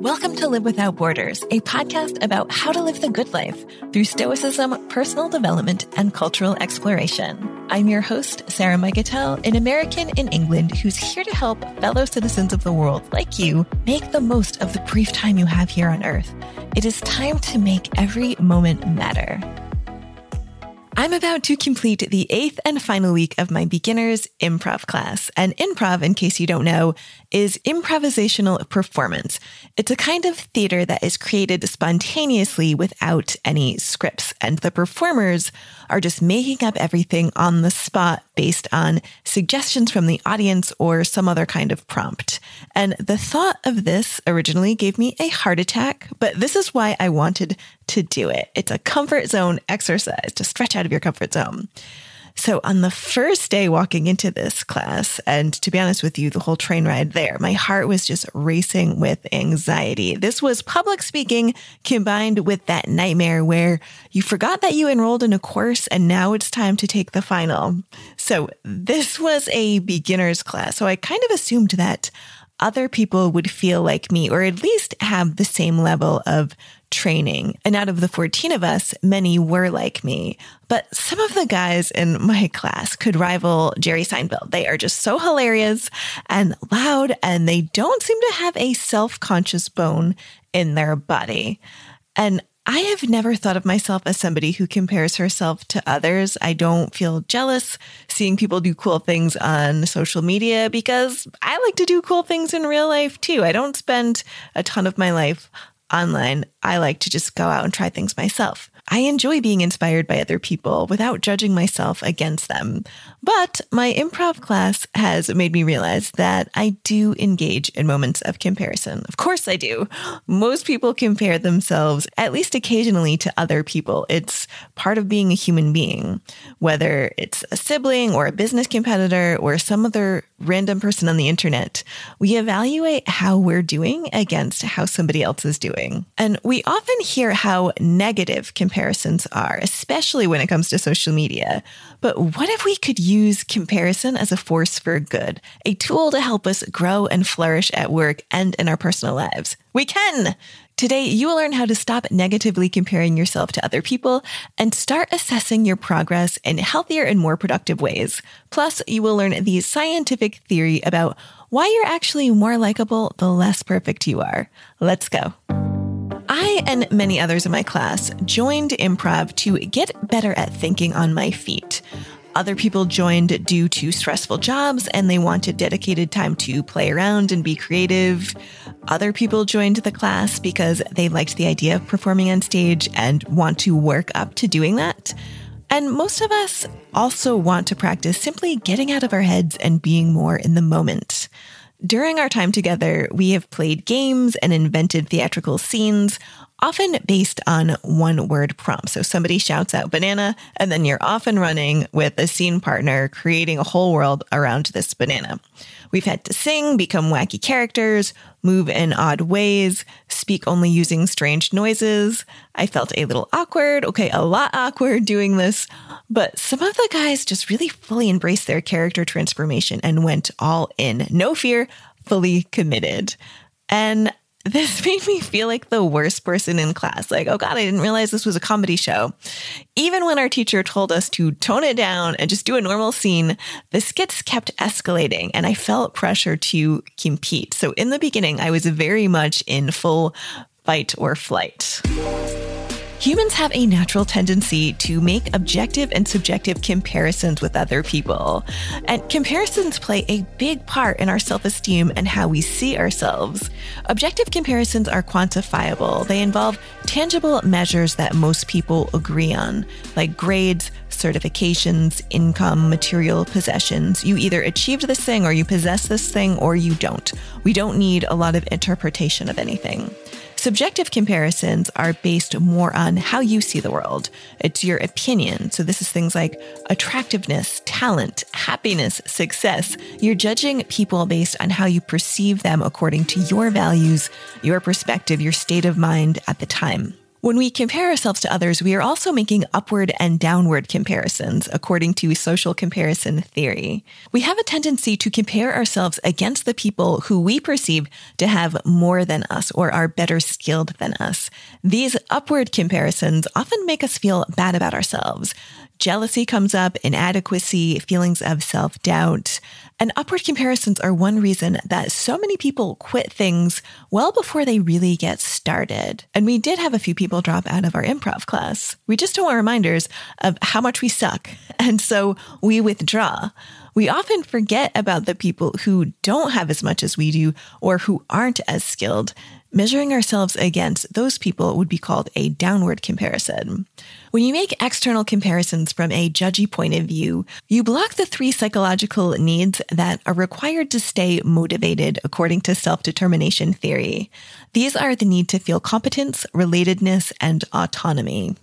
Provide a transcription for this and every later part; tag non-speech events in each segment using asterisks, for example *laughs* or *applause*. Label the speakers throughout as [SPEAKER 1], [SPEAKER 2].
[SPEAKER 1] Welcome to Live Without Borders, a podcast about how to live the good life through stoicism, personal development, and cultural exploration. I'm your host, Sarah Mikutel, an American in England who's here to help fellow citizens of the world like you make the most of the brief time you have here on Earth. It is time to make every moment matter. I'm about to complete the eighth and final week of my beginner's improv class. And improv, in case you don't know, is improvisational performance. It's a kind of theater that is created spontaneously without any scripts. And the performers are just making up everything on the spot based on suggestions from the audience or some other kind of prompt. And the thought of this originally gave me a heart attack, but this is why I wanted to do it. It's a comfort zone exercise to stretch out of your comfort zone. So on the first day walking into this class, and to be honest with you, the whole train ride there, my heart was just racing with anxiety. This was public speaking combined with that nightmare where you forgot that you enrolled in a course and now it's time to take the final. So this was a beginner's class. So I kind of assumed that other people would feel like me or at least have the same level of training. And out of the 14 of us, many were like me. But some of the guys in my class could rival Jerry Seinfeld. They are just so hilarious and loud, and they don't seem to have a self conscious bone in their body. And I have never thought of myself as somebody who compares herself to others. I don't feel jealous seeing people do cool things on social media because I like to do cool things in real life too. I don't spend a ton of my life online, I like to just go out and try things myself. I enjoy being inspired by other people without judging myself against them. But my improv class has made me realize that I do engage in moments of comparison. Of course, I do. Most people compare themselves, at least occasionally, to other people. It's part of being a human being, whether it's a sibling or a business competitor or some other random person on the internet. We evaluate how we're doing against how somebody else is doing. And we often hear how negative comparison comparisons are, especially when it comes to social media. But what if we could use comparison as a force for good, a tool to help us grow and flourish at work and in our personal lives? We can! Today, you will learn how to stop negatively comparing yourself to other people and start assessing your progress in healthier and more productive ways. Plus, you will learn the scientific theory about why you're actually more likable the less perfect you are. Let's go. I and many others in my class joined improv to get better at thinking on my feet. Other people joined due to stressful jobs and they wanted dedicated time to play around and be creative. Other people joined the class because they liked the idea of performing on stage and want to work up to doing that. And most of us also want to practice simply getting out of our heads and being more in the moment. During our time together, we have played games and invented theatrical scenes, often based on one word prompts. So somebody shouts out banana, and then you're off and running with a scene partner, creating a whole world around this banana. We've had to sing, become wacky characters, move in odd ways, speak only using strange noises. I felt a little awkward, okay, a lot awkward doing this, but some of the guys just really fully embraced their character transformation and went all in. No fear, fully committed. And this *laughs* made me feel like the worst person in class. Like, oh God, I didn't realize this was a comedy show. Even when our teacher told us to tone it down and just do a normal scene, the skits kept escalating and I felt pressure to compete. So in the beginning, I was very much in full fight or flight. Humans have a natural tendency to make objective and subjective comparisons with other people. And comparisons play a big part in our self esteem and how we see ourselves. Objective comparisons are quantifiable, they involve tangible measures that most people agree on, like grades, certifications, income, material possessions. You either achieved this thing or you possess this thing or you don't. We don't need a lot of interpretation of anything. Subjective comparisons are based more on how you see the world. It's your opinion. So this is things like attractiveness, talent, happiness, success. You're judging people based on how you perceive them according to your values, your perspective, your state of mind at the time. When we compare ourselves to others, we are also making upward and downward comparisons, according to social comparison theory. We have a tendency to compare ourselves against the people who we perceive to have more than us or are better skilled than us. These upward comparisons often make us feel bad about ourselves. Jealousy comes up, inadequacy, feelings of self doubt. And upward comparisons are one reason that so many people quit things well before they really get started. And we did have a few people drop out of our improv class. We just don't want reminders of how much we suck. *laughs* And so we withdraw. We often forget about the people who don't have as much as we do or who aren't as skilled. Measuring ourselves against those people would be called a downward comparison. When you make external comparisons from a judgy point of view, you block the three psychological needs that are required to stay motivated according to self determination theory. These are the need to feel competence, relatedness, and autonomy.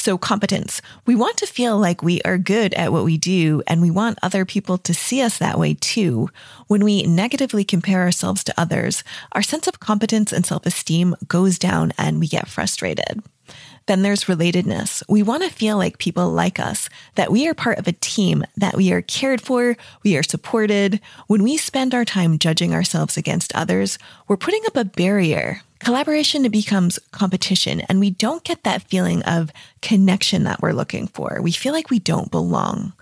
[SPEAKER 1] So competence. We want to feel like we are good at what we do and we want other people to see us that way too. When we negatively compare ourselves to others, our sense of competence and self-esteem goes down and we get frustrated. Then there's relatedness. We want to feel like people like us, that we are part of a team, that we are cared for, we are supported. When we spend our time judging ourselves against others, we're putting up a barrier collaboration becomes competition and we don't get that feeling of connection that we're looking for. We feel like we don't belong.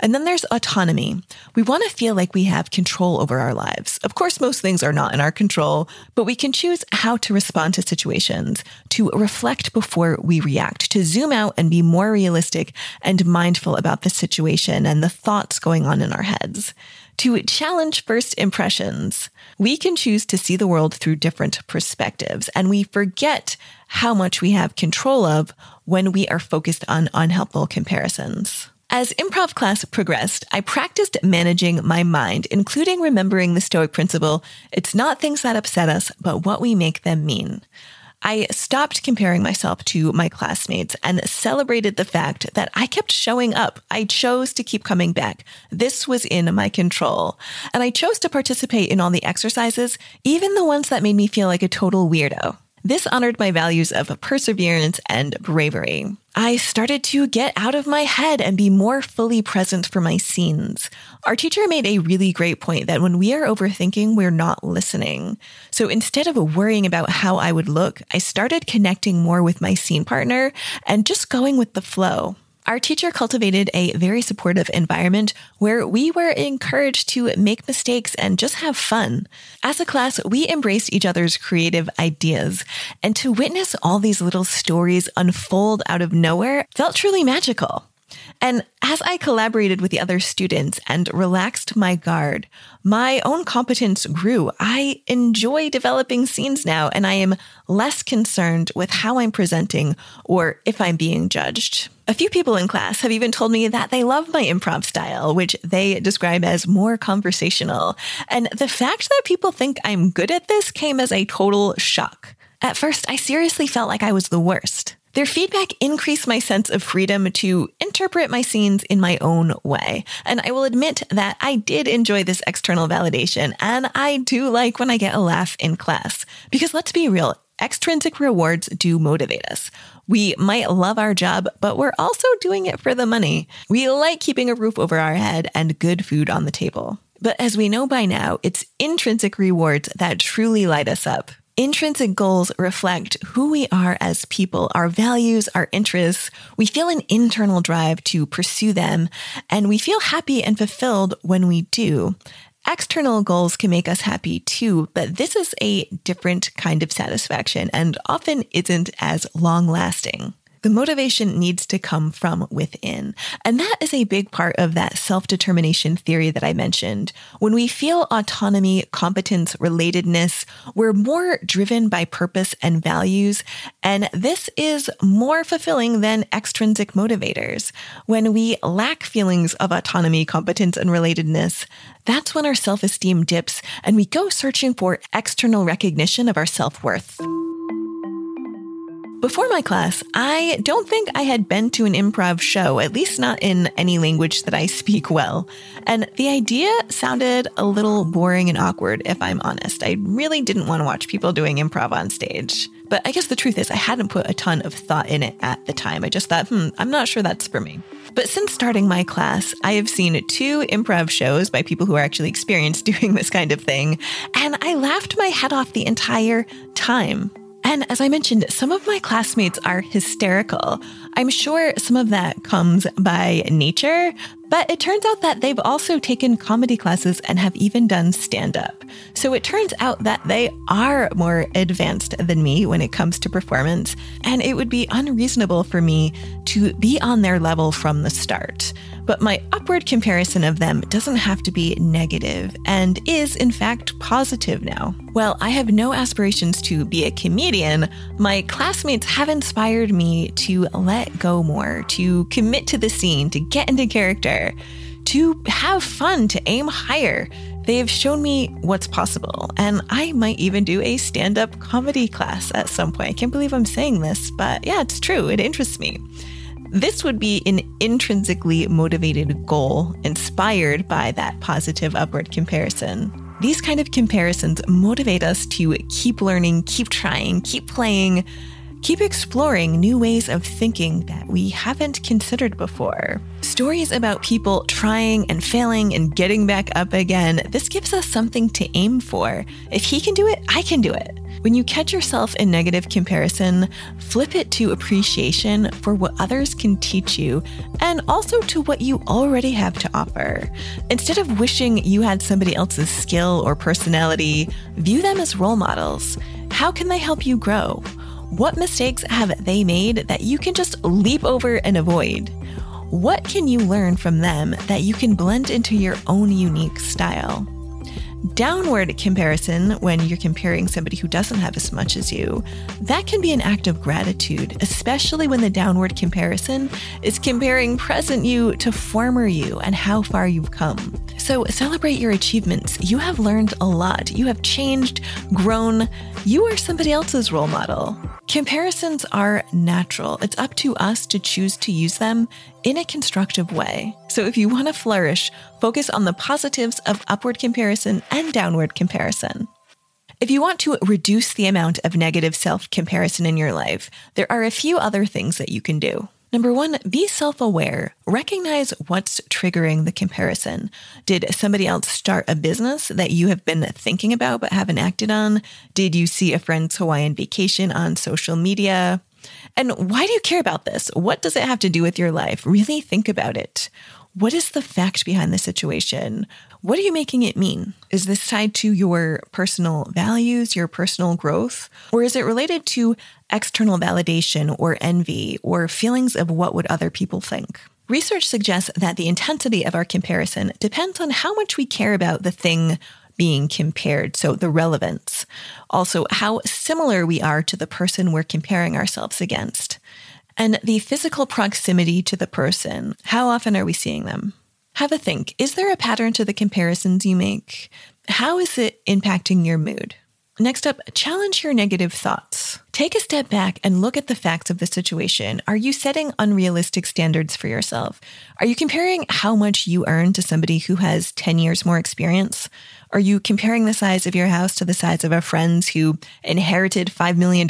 [SPEAKER 1] And then there's autonomy. We want to feel like we have control over our lives. Of course, most things are not in our control, but we can choose how to respond to situations, to reflect before we react, to zoom out and be more realistic and mindful about the situation and the thoughts going on in our heads to challenge first impressions. We can choose to see the world through different perspectives, and we forget how much we have control of when we are focused on unhelpful comparisons. As improv class progressed, I practiced managing my mind, including remembering the Stoic principle it's not things that upset us, but what we make them mean. I stopped comparing myself to my classmates and celebrated the fact that I kept showing up. I chose to keep coming back. This was in my control. And I chose to participate in all the exercises, even the ones that made me feel like a total weirdo. This honored my values of perseverance and bravery. I started to get out of my head and be more fully present for my scenes. Our teacher made a really great point that when we are overthinking, we're not listening. So instead of worrying about how I would look, I started connecting more with my scene partner and just going with the flow. Our teacher cultivated a very supportive environment where we were encouraged to make mistakes and just have fun. As a class, we embraced each other's creative ideas, and to witness all these little stories unfold out of nowhere felt truly magical. And as I collaborated with the other students and relaxed my guard, my own competence grew. I enjoy developing scenes now, and I am less concerned with how I'm presenting or if I'm being judged. A few people in class have even told me that they love my improv style, which they describe as more conversational. And the fact that people think I'm good at this came as a total shock. At first, I seriously felt like I was the worst. Their feedback increased my sense of freedom to interpret my scenes in my own way. And I will admit that I did enjoy this external validation, and I do like when I get a laugh in class. Because let's be real, extrinsic rewards do motivate us. We might love our job, but we're also doing it for the money. We like keeping a roof over our head and good food on the table. But as we know by now, it's intrinsic rewards that truly light us up. Intrinsic goals reflect who we are as people, our values, our interests. We feel an internal drive to pursue them, and we feel happy and fulfilled when we do. External goals can make us happy too, but this is a different kind of satisfaction and often isn't as long lasting the motivation needs to come from within. And that is a big part of that self determination theory that I mentioned. When we feel autonomy, competence, relatedness, we're more driven by purpose and values. And this is more fulfilling than extrinsic motivators. When we lack feelings of autonomy, competence, and relatedness, that's when our self esteem dips and we go searching for external recognition of our self worth. Before my class, I don't think I had been to an improv show, at least not in any language that I *laughs* speak well. And the idea sounded a little boring and awkward, if I'm honest. I really didn't want to watch people doing improv on stage. But I guess the truth is, I hadn't put a ton of thought in it at the time. I just thought, hmm, I'm not sure that's for me. But since starting my class, I have seen two improv shows by people who are actually experienced *laughs* doing this kind of thing, and I laughed my head off the entire time. And as I mentioned, some of my classmates are hysterical. I'm sure some of that comes by nature, but it turns out that they've also taken comedy classes and have even done stand up. So it turns out that they are more advanced than me when it comes to performance, and it would be unreasonable for me to be on their level from the start. But my upward comparison of them doesn't have to be negative and is, in fact, positive now. While I have no aspirations to be a comedian. My classmates have inspired me to let go more, to commit to the scene, to get into character, to have fun, to aim higher. They have shown me what's possible, and I might even do a stand up comedy class at some point. I can't believe I'm saying this, but yeah, it's true. It interests me. This would be an intrinsically motivated goal inspired by that positive upward comparison. These kind of comparisons motivate us to keep learning, keep trying, keep playing, keep exploring new ways of thinking that we haven't considered before. Stories about people trying and failing and getting back up again, this gives us something to aim for. If he can do it, I can do it. When you catch yourself in negative comparison, flip it to appreciation for what others can teach you and also to what you already have to offer. Instead of wishing you had somebody else's skill or personality, view them as role models. How can they help you grow? What mistakes have they made that you can just leap over and avoid? What can you learn from them that you can blend into your own unique style? Downward comparison, when you're comparing somebody who doesn't have as much as you, that can be an act of gratitude, especially when the downward comparison is comparing present you to former you and how far you've come. So celebrate your achievements. You have learned a lot. You have changed, grown. You are somebody else's role model. Comparisons are natural. It's up to us to choose to use them in a constructive way. So if you want to flourish, focus on the positives of upward comparison and downward comparison. If you want to reduce the amount of negative self comparison in your life, there are a few other things that you can do. Number one, be self aware. Recognize what's triggering the comparison. Did somebody else start a business that you have been thinking about but haven't acted on? Did you see a friend's Hawaiian vacation on social media? And why do you care about this? What does it have to do with your life? Really think about it. What is the fact behind the situation? What are you making it mean? Is this tied to your personal values, your personal growth? Or is it related to external validation or envy or feelings of what would other people think? Research suggests that the intensity of our comparison depends on how much we care about the thing being compared, so the relevance. Also, how similar we are to the person we're comparing ourselves against. And the physical proximity to the person. How often are we seeing them? Have a think. Is there a pattern to the comparisons you make? How is it impacting your mood? Next up, challenge your negative thoughts. Take a step back and look at the facts of the situation. Are you setting unrealistic standards for yourself? Are you comparing how much you earn to somebody who has 10 years more experience? Are you comparing the size of your house to the size of a friend's who inherited $5 million?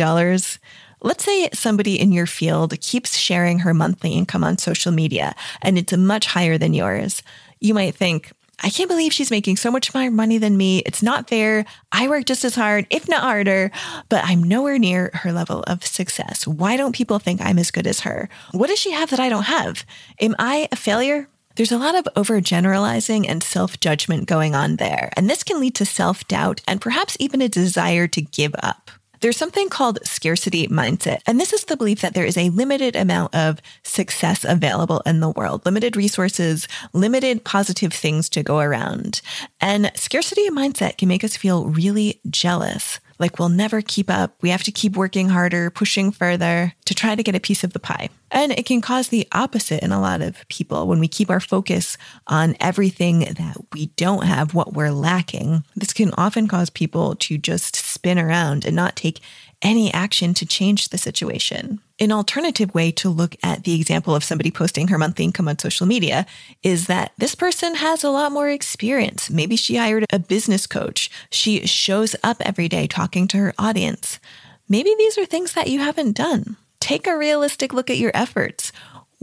[SPEAKER 1] Let's say somebody in your field keeps sharing her monthly income on social media and it's much higher than yours. You might think, I can't believe she's making so much more money than me. It's not fair. I work just as hard, if not harder, but I'm nowhere near her level of success. Why don't people think I'm as good as her? What does she have that I don't have? Am I a failure? There's a lot of overgeneralizing and self judgment going on there, and this can lead to self doubt and perhaps even a desire to give up. There's something called scarcity mindset. And this is the belief that there is a limited amount of success available in the world, limited resources, limited positive things to go around. And scarcity mindset can make us feel really jealous like we'll never keep up. We have to keep working harder, pushing further to try to get a piece of the pie. And it can cause the opposite in a lot of people when we keep our focus on everything that we don't have, what we're lacking. This can often cause people to just spin around and not take any action to change the situation. An alternative way to look at the example of somebody posting her monthly income on social media is that this person has a lot more experience. Maybe she hired a business coach. She shows up every day talking to her audience. Maybe these are things that you haven't done. Take a realistic look at your efforts.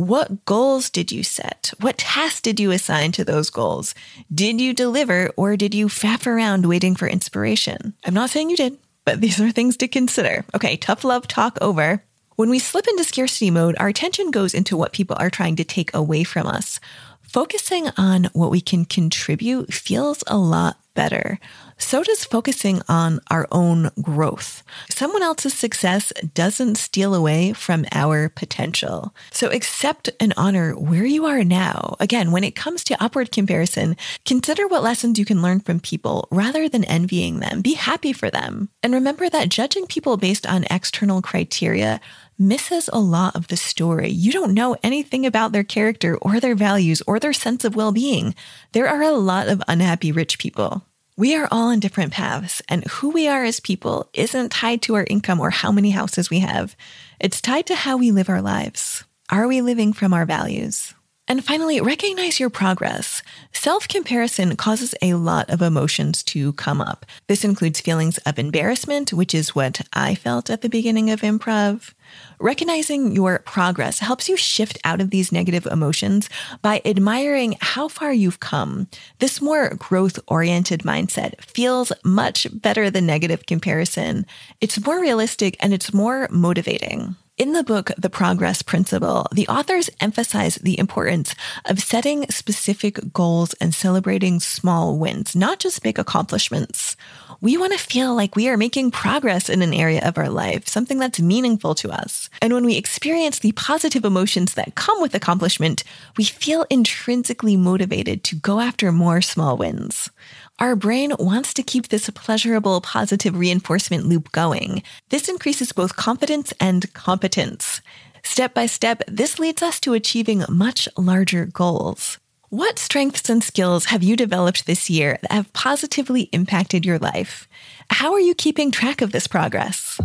[SPEAKER 1] What goals did you set? What tasks did you assign to those goals? Did you deliver or did you faff around waiting for inspiration? I'm not saying you did, but these are things to consider. Okay, tough love talk over. When we slip into scarcity mode, our attention goes into what people are trying to take away from us. Focusing on what we can contribute feels a lot better so does focusing on our own growth. Someone else's success doesn't steal away from our potential. So accept and honor where you are now. Again, when it comes to upward comparison, consider what lessons you can learn from people rather than envying them. Be happy for them. And remember that judging people based on external criteria misses a lot of the story. You don't know anything about their character or their values or their sense of well being. There are a lot of unhappy rich people. We are all on different paths, and who we are as people isn't tied to our income or how many houses we have. It's tied to how we live our lives. Are we living from our values? And finally, recognize your progress. Self comparison causes a lot of emotions to come up. This includes feelings of embarrassment, which is what I felt at the beginning of improv. Recognizing your progress helps you shift out of these negative emotions by admiring how far you've come. This more growth oriented mindset feels much better than negative comparison. It's more realistic and it's more motivating. In the book, The Progress Principle, the authors emphasize the importance of setting specific goals and celebrating small wins, not just big accomplishments. We want to feel like we are making progress in an area of our life, something that's meaningful to us. And when we experience the positive emotions that come with accomplishment, we feel intrinsically motivated to go after more small wins. Our brain wants to keep this pleasurable positive reinforcement loop going. This increases both confidence and competence. Step by step, this leads us to achieving much larger goals. What strengths and skills have you developed this year that have positively impacted your life? How are you keeping track of this progress?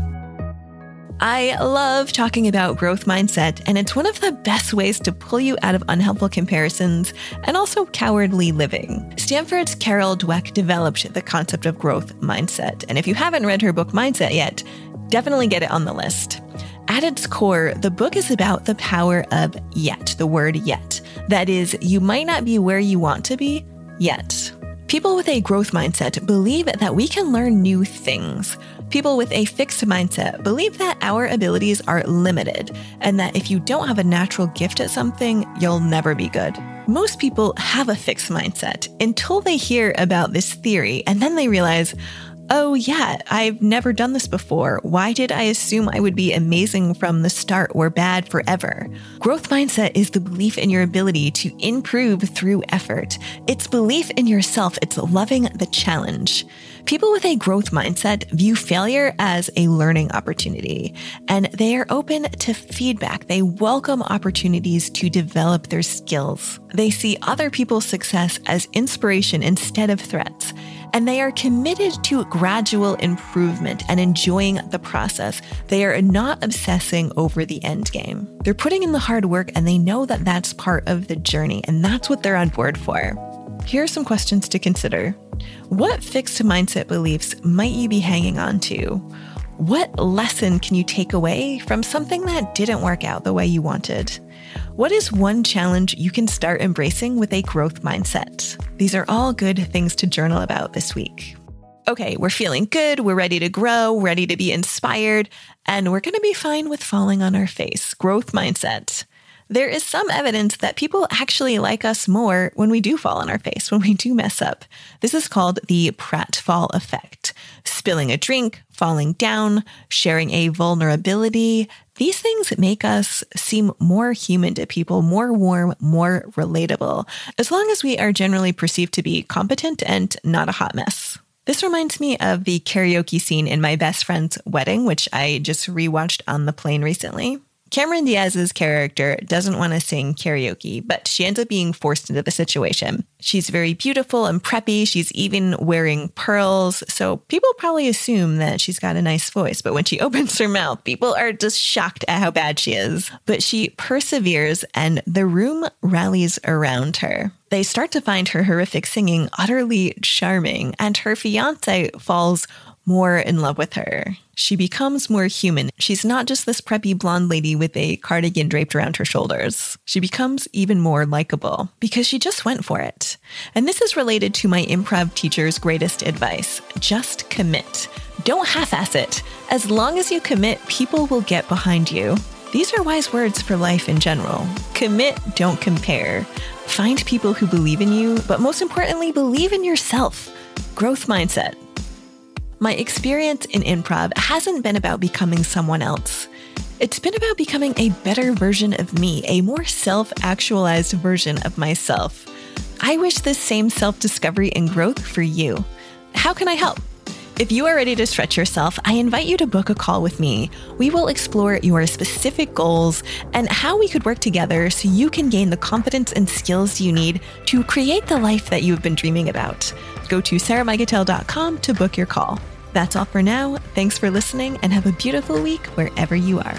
[SPEAKER 1] I love talking about growth mindset, and it's one of the best ways to pull you out of unhelpful comparisons and also cowardly living. Stanford's Carol Dweck developed the concept of growth mindset. And if you haven't read her book Mindset yet, definitely get it on the list. At its core, the book is about the power of yet, the word yet. That is, you might not be where you want to be yet. People with a growth mindset believe that we can learn new things. People with a fixed mindset believe that our abilities are limited and that if you don't have a natural gift at something, you'll never be good. Most people have a fixed mindset until they hear about this theory and then they realize, oh, yeah, I've never done this before. Why did I assume I would be amazing from the start or bad forever? Growth mindset is the belief in your ability to improve through effort. It's belief in yourself. It's loving the challenge. People with a growth mindset view failure as a learning opportunity, and they are open to feedback. They welcome opportunities to develop their skills. They see other people's success as inspiration instead of threats and they are committed to gradual improvement and enjoying the process. They are not obsessing over the end game. They're putting in the hard work and they know that that's part of the journey and that's what they're on board for. Here are some questions to consider. What fixed mindset beliefs might you be hanging on to? What lesson can you take away from something that didn't work out the way you wanted? What is one challenge you can start embracing with a growth mindset? These are all good things to journal about this week. Okay, we're feeling good, we're ready to grow, ready to be inspired, and we're going to be fine with falling on our face. Growth mindset. There is some evidence that people actually like us more when we do fall on our face, when we do mess up. This is called the pratfall effect. Spilling a drink, falling down, sharing a vulnerability, these things make us seem more human to people, more warm, more relatable, as long as we are generally perceived to be competent and not a hot mess. This reminds me of the karaoke scene in my best friend's wedding, which I just rewatched on the plane recently. Cameron Diaz's character doesn't want to sing karaoke, but she ends up being forced into the situation. She's very beautiful and preppy. She's even wearing pearls. So people probably assume that she's got a nice voice. But when she *laughs* opens her mouth, people are just shocked at how bad she is. But she perseveres and the room rallies around her. They start to find her horrific singing utterly charming, and her fiance falls more in love with her. She becomes more human. She's not just this preppy blonde lady with a cardigan draped around her shoulders. She becomes even more likable because she just went for it. And this is related to my improv teacher's greatest advice just commit. Don't half ass it. As long as you commit, people will get behind you. These are wise words for life in general. Commit, don't compare. Find people who believe in you, but most importantly, believe in yourself. Growth mindset. My experience in improv hasn't been about becoming someone else. It's been about becoming a better version of me, a more self actualized version of myself. I wish this same self discovery and growth for you. How can I help? If you are ready to stretch yourself, I invite you to book a call with me. We will explore your specific goals and how we could work together so you can gain the confidence and skills you need to create the life that you've been dreaming about. Go to sarahmikutel.com to book your call. That's all for now. Thanks for listening and have a beautiful week wherever you are.